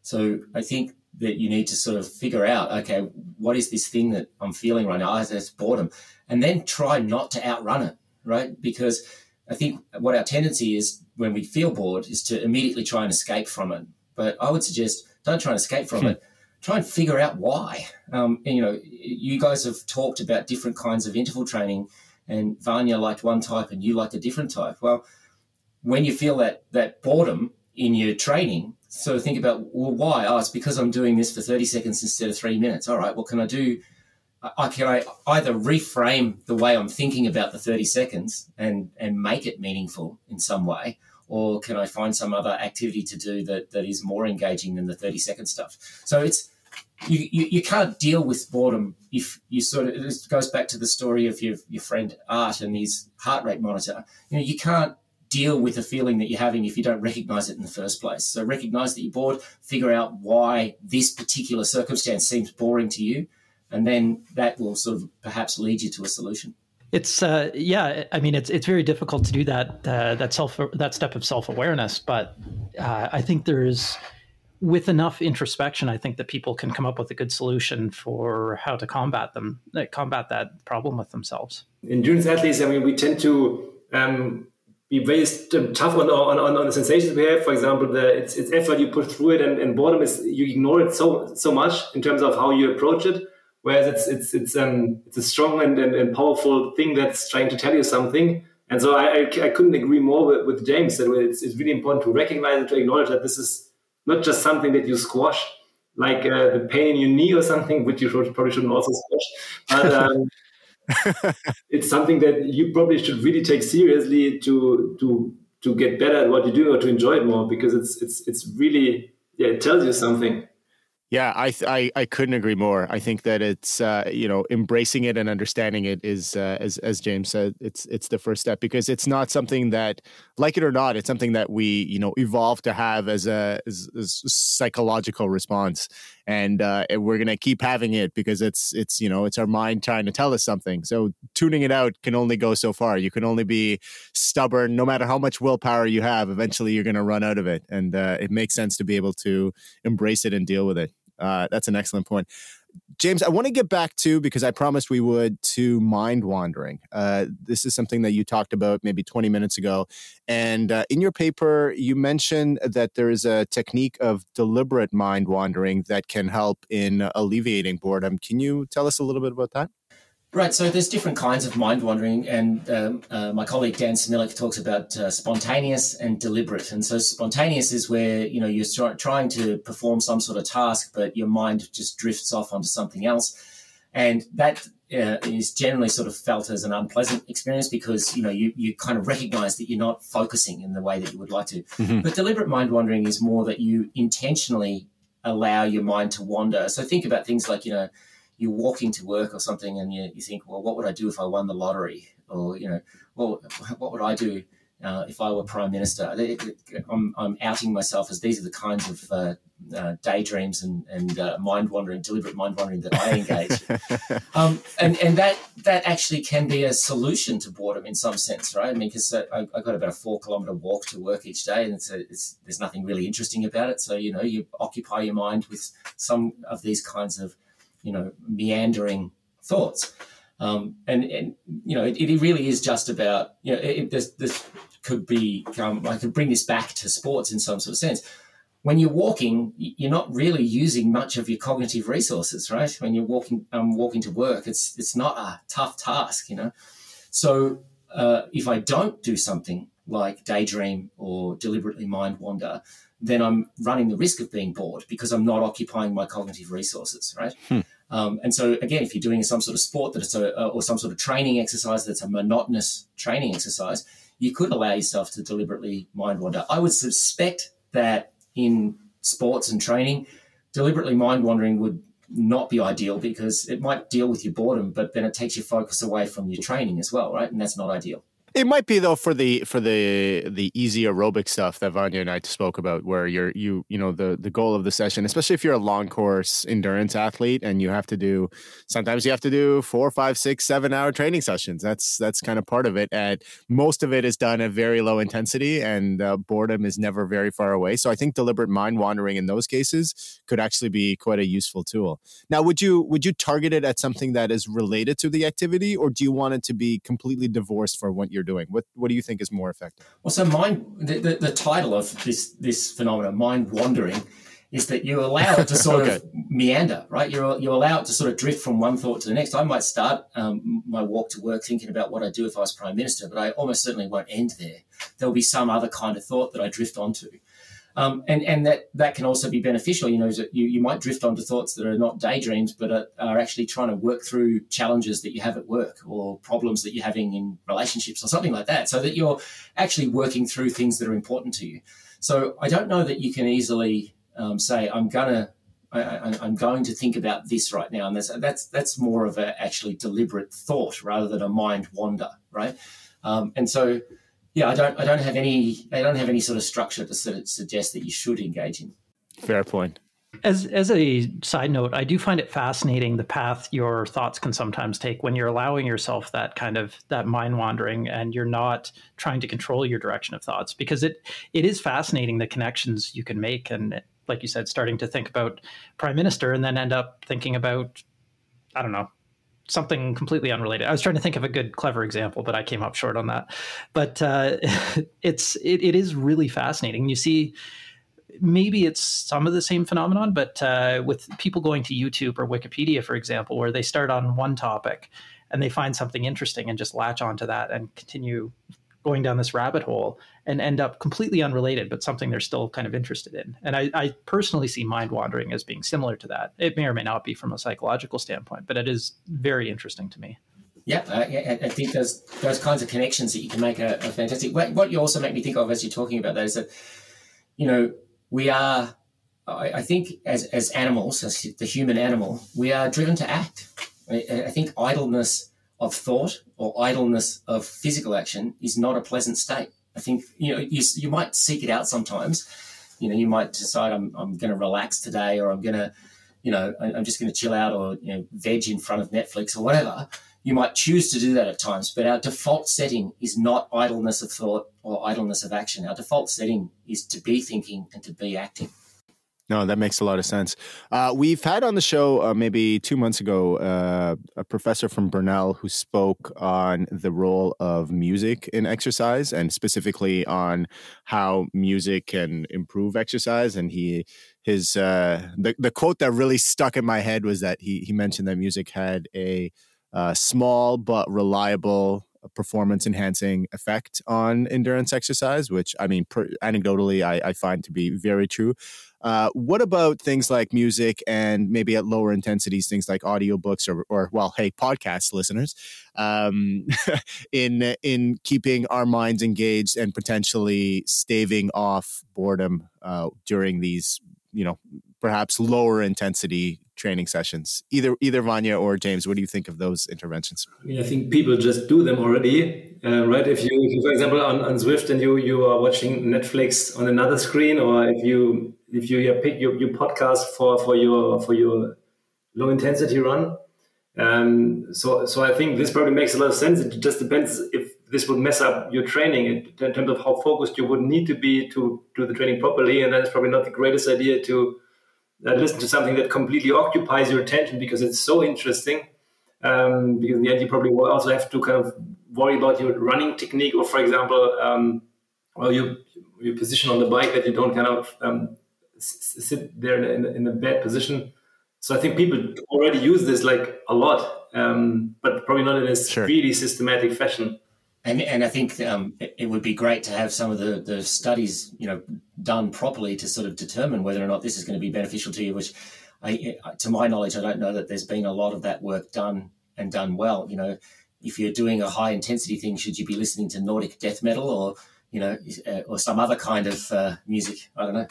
So I think that you need to sort of figure out, okay, what is this thing that I'm feeling right now? Oh, that's boredom. And then try not to outrun it, right? Because I think what our tendency is when we feel bored is to immediately try and escape from it. But I would suggest don't try and escape from hmm. it. Try and figure out why. Um, and, you know, you guys have talked about different kinds of interval training, and Wanja liked one type and you liked a different type. Well, when you feel that that boredom in your training, so think about well, why? Oh, it's because I'm doing this for 30 seconds instead of three minutes. All right, what can I do? I can I either reframe the way I'm thinking about the 30 seconds and and make it meaningful in some way, or can I find some other activity to do that that is more engaging than the 30 second stuff? So it's you, you, you can't deal with boredom if you sort of it goes back to the story of your your friend Art and his heart rate monitor. You know, you can't deal with the feeling that you're having if you don't recognize it in the first place. So recognize that you're bored, figure out why this particular circumstance seems boring to you, and then that will sort of perhaps lead you to a solution. It's uh, yeah, I mean it's it's very difficult to do that uh, that self that step of self awareness, but uh, I think there's with enough introspection, I think that people can come up with a good solution for how to combat them, uh, combat that problem with themselves. In endurance athletes, I mean, we tend to um, be very tough on, on, on, the sensations we have. For example, the it's, it's effort you put through it, and, and boredom is you ignore it so so much in terms of how you approach it. Whereas it's it's it's um it's a strong and, and, and powerful thing that's trying to tell you something. And so I, I, I couldn't agree more with, with James that it's, it's really important to recognize and to acknowledge that this is not just something that you squash, like uh, the pain in your knee or something, which you should, probably shouldn't also squash. But um, *laughs* *laughs* it's something that you probably should really take seriously to to to get better at what you do or to enjoy it more because it's it's it's really yeah it tells you something yeah, I, I, I couldn't agree more. I think that it's uh, you know embracing it and understanding it is uh, as as James said, it's it's the first step because it's not something that, like it or not, it's something that we you know evolve to have as a as, as psychological response, and, uh, and we're gonna keep having it because it's it's you know it's our mind trying to tell us something. So tuning it out can only go so far. You can only be stubborn, no matter how much willpower you have. Eventually, you're gonna run out of it, and uh, it makes sense to be able to embrace it and deal with it. Uh, that's an excellent point. James, I want to get back to because I promised we would to mind wandering. Uh, this is something that you talked about maybe 20 minutes ago, and uh, in your paper you mentioned that there is a technique of deliberate mind wandering that can help in alleviating boredom. Can you tell us a little bit about that? Right, so there's different kinds of mind wandering, and um, uh, my colleague Dan Smilek talks about uh, spontaneous and deliberate. And so, spontaneous is where you know you're trying to perform some sort of task, but your mind just drifts off onto something else, and that uh, is generally sort of felt as an unpleasant experience because you know you you kind of recognize that you're not focusing in the way that you would like to. Mm-hmm. But deliberate mind wandering is more that you intentionally allow your mind to wander. So think about things like you know you're walking to work or something and you, you think, well, what would I do if I won the lottery? Or, you know, well, what would I do uh, if I were prime minister? I'm, I'm, outing myself as these are the kinds of uh, uh, daydreams and, and uh, mind wandering, deliberate mind wandering that I engage. *laughs* um, and and that that actually can be a solution to boredom in some sense, right? I mean, because uh, I, I got about a four kilometer walk to work each day, and it's, a, it's there's nothing really interesting about it. So you know, you occupy your mind with some of these kinds of you know, meandering thoughts. Um, and, and, you know, it, it, really is just about, you know, it, this, this could be, um, I could bring this back to sports in some sort of sense. When you're walking, you're not really using much of your cognitive resources, right? When you're walking, um, walking to work, it's, it's not a tough task, you know? So uh, if I don't do something like daydream or deliberately mind wander, then I'm running the risk of being bored because I'm not occupying my cognitive resources, right? Hmm. Um, and so again, if you're doing some sort of sport that it's a, or some sort of training exercise that's a monotonous training exercise, you could allow yourself to deliberately mind wander. I would suspect that in sports and training, deliberately mind wandering would not be ideal because it might deal with your boredom, but then it takes your focus away from your training as well, right? And that's not ideal. It might be though for the for the the easy aerobic stuff that Wanja and I spoke about, where you're you you know the the goal of the session, especially if you're a long course endurance athlete and you have to do sometimes you have to do four, five, six, seven hour training sessions. That's that's kind of part of it, and most of it is done at very low intensity, and uh, boredom is never very far away. So I think deliberate mind wandering in those cases could actually be quite a useful tool. Now, would you would you target it at something that is related to the activity, or do you want it to be completely divorced for what you're you're doing. What what do you think is more effective? Well, so mind the, the, the title of this this phenomenon, mind wandering, is that you allow it to sort *laughs* okay. of meander, right? You you allow it to sort of drift from one thought to the next. I might start um, my walk to work thinking about what I'd do if I was prime minister, but I almost certainly won't end there. There'll be some other kind of thought that I drift onto. Um, and and that that can also be beneficial. You know, you, you might drift onto thoughts that are not daydreams, but are, are, actually trying to work through challenges that you have at work or problems that you're having in relationships or something like that, so that you're actually working through things that are important to you. So I don't know that you can easily um, say, "I'm gonna." I, am going to think about this right now, and that's that's that's more of a actually deliberate thought rather than a mind wander, right? Um, and so yeah, I don't I don't have any I don't have any sort of structure to sort of suggest that you should engage in. Fair point. As as a side note, I do find it fascinating the path your thoughts can sometimes take when you're allowing yourself that kind of that mind wandering and you're not trying to control your direction of thoughts because it it is fascinating the connections you can make and like you said starting to think about prime minister and then end up thinking about I don't know something completely unrelated. I was trying to think of a good, clever example, but I came up short on that. But uh, *laughs* it's it, it is really fascinating. You see, maybe it's some of the same phenomenon, but uh, with people going to YouTube or Wikipedia, for example, where they start on one topic and they find something interesting and just latch onto that and continue going down this rabbit hole and end up completely unrelated, but something they're still kind of interested in. And I, I, personally see mind wandering as being similar to that. It may or may not be from a psychological standpoint, but it is very interesting to me. Uh, yeah, I, I think those those kinds of connections that you can make are, are fantastic. What, what, you also make me think of as you're talking about that is that, you know, we are, I, I think, as as animals, as the human animal, we are driven to act. I, I think idleness of thought or idleness of physical action is not a pleasant state. I think you know you, you might seek it out sometimes. You know, you might decide I'm I'm going to relax today, or I'm going to, you know, I'm just going to chill out, or you know, veg in front of Netflix or whatever. You might choose to do that at times, but our default setting is not idleness of thought or idleness of action. Our default setting is to be thinking and to be acting. No, that makes a lot of sense. Uh, we've had on the show uh, maybe two months ago uh, a professor from Brunel who spoke on the role of music in exercise and specifically on how music can improve exercise. And he, his, uh, the the quote that really stuck in my head was that he he mentioned that music had a uh, small but reliable performance enhancing effect on endurance exercise, which I mean, per, anecdotally, I, I, find to be very true. Uh, what about things like music and maybe at lower intensities, things like audiobooks or, or well, hey, podcast listeners, um, *laughs* in in keeping our minds engaged and potentially staving off boredom uh, during these, you know, perhaps lower intensity training sessions. Either either Wanja or James, what do you think of those interventions? I, I think people just do them already, uh, right? If you, if you, for example, on, on Zwift and you you are watching Netflix on another screen, or if you if you pick your, your podcast for, for your for your low intensity run. Um, so so I think this probably makes a lot of sense. It just depends if this would mess up your training in terms of how focused you would need to be to do the training properly, and then it's probably not the greatest idea to uh, listen to something that completely occupies your attention because it's so interesting. Um, because in the end, you probably will also have to kind of worry about your running technique, or for example, um, well, your your position on the bike that you don't kind of um, sit there in a, in a, bad position. So I think people already use this like a lot, um, but probably not in a sure. really systematic fashion. And, and I think um, it, it, would be great to have some of the, the studies, you know, done properly to sort of determine whether or not this is going to be beneficial to you. Which, I, to my knowledge, I don't know that there's been a lot of that work done and done well. You know, if you're doing a high intensity thing, should you be listening to Nordic death metal or you know, uh, or some other kind of uh, music? I don't know.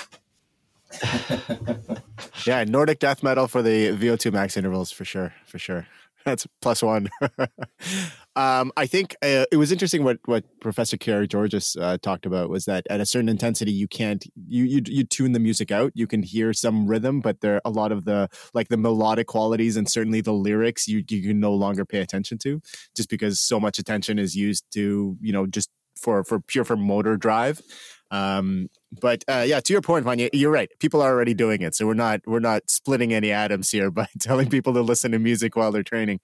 *laughs* yeah, Nordic death metal for the VO2 max intervals for sure, for sure. *laughs* That's plus one. *laughs* um, I think uh, it was interesting what what Professor Karageorghis uh, talked about was that at a certain intensity you can't you, you you tune the music out. You can hear some rhythm, but there a lot of the like the melodic qualities and certainly the lyrics you you can no longer pay attention to just because so much attention is used to you know just for for pure for motor drive. Um, but uh, yeah, to your point, Wanja, you're right. People are already doing it, so we're not we're not splitting any atoms here *laughs* by telling people to listen to music while they're training.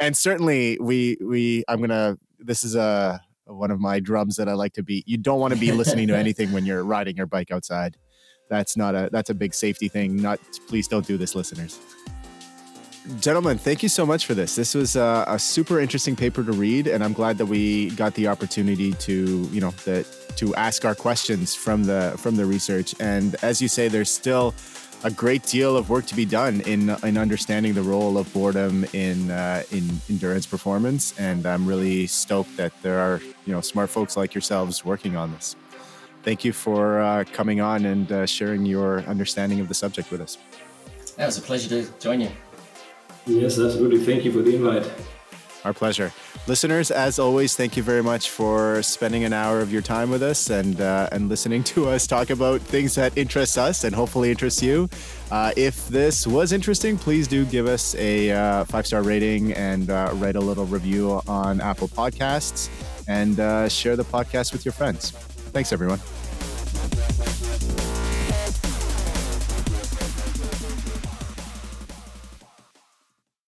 And certainly, we we I'm gonna. This is a one of my drums that I like to beat. You don't want to be listening to *laughs* anything when you're riding your bike outside. That's not a that's a big safety thing. Not please don't do this, listeners gentlemen, thank you so much for this. This was uh, a super interesting paper to read, and I'm glad that we got the opportunity to, you know, to ask our questions from the from the research. And as you say, there's still a great deal of work to be done in in understanding the role of boredom in uh, in endurance performance. And I'm really stoked that there are you know smart folks like yourselves working on this. Thank you for uh, coming on and uh, sharing your understanding of the subject with us. Yeah, it was a pleasure to join you. Yes, absolutely. Thank you for the invite. Our pleasure. Listeners, as always, thank you very much for spending an hour of your time with us and uh, and listening to us talk about things that interest us and hopefully interest you. Uh, if this was interesting, please do give us a uh, five star rating and uh, write a little review on Apple Podcasts and uh, share the podcast with your friends. Thanks, everyone.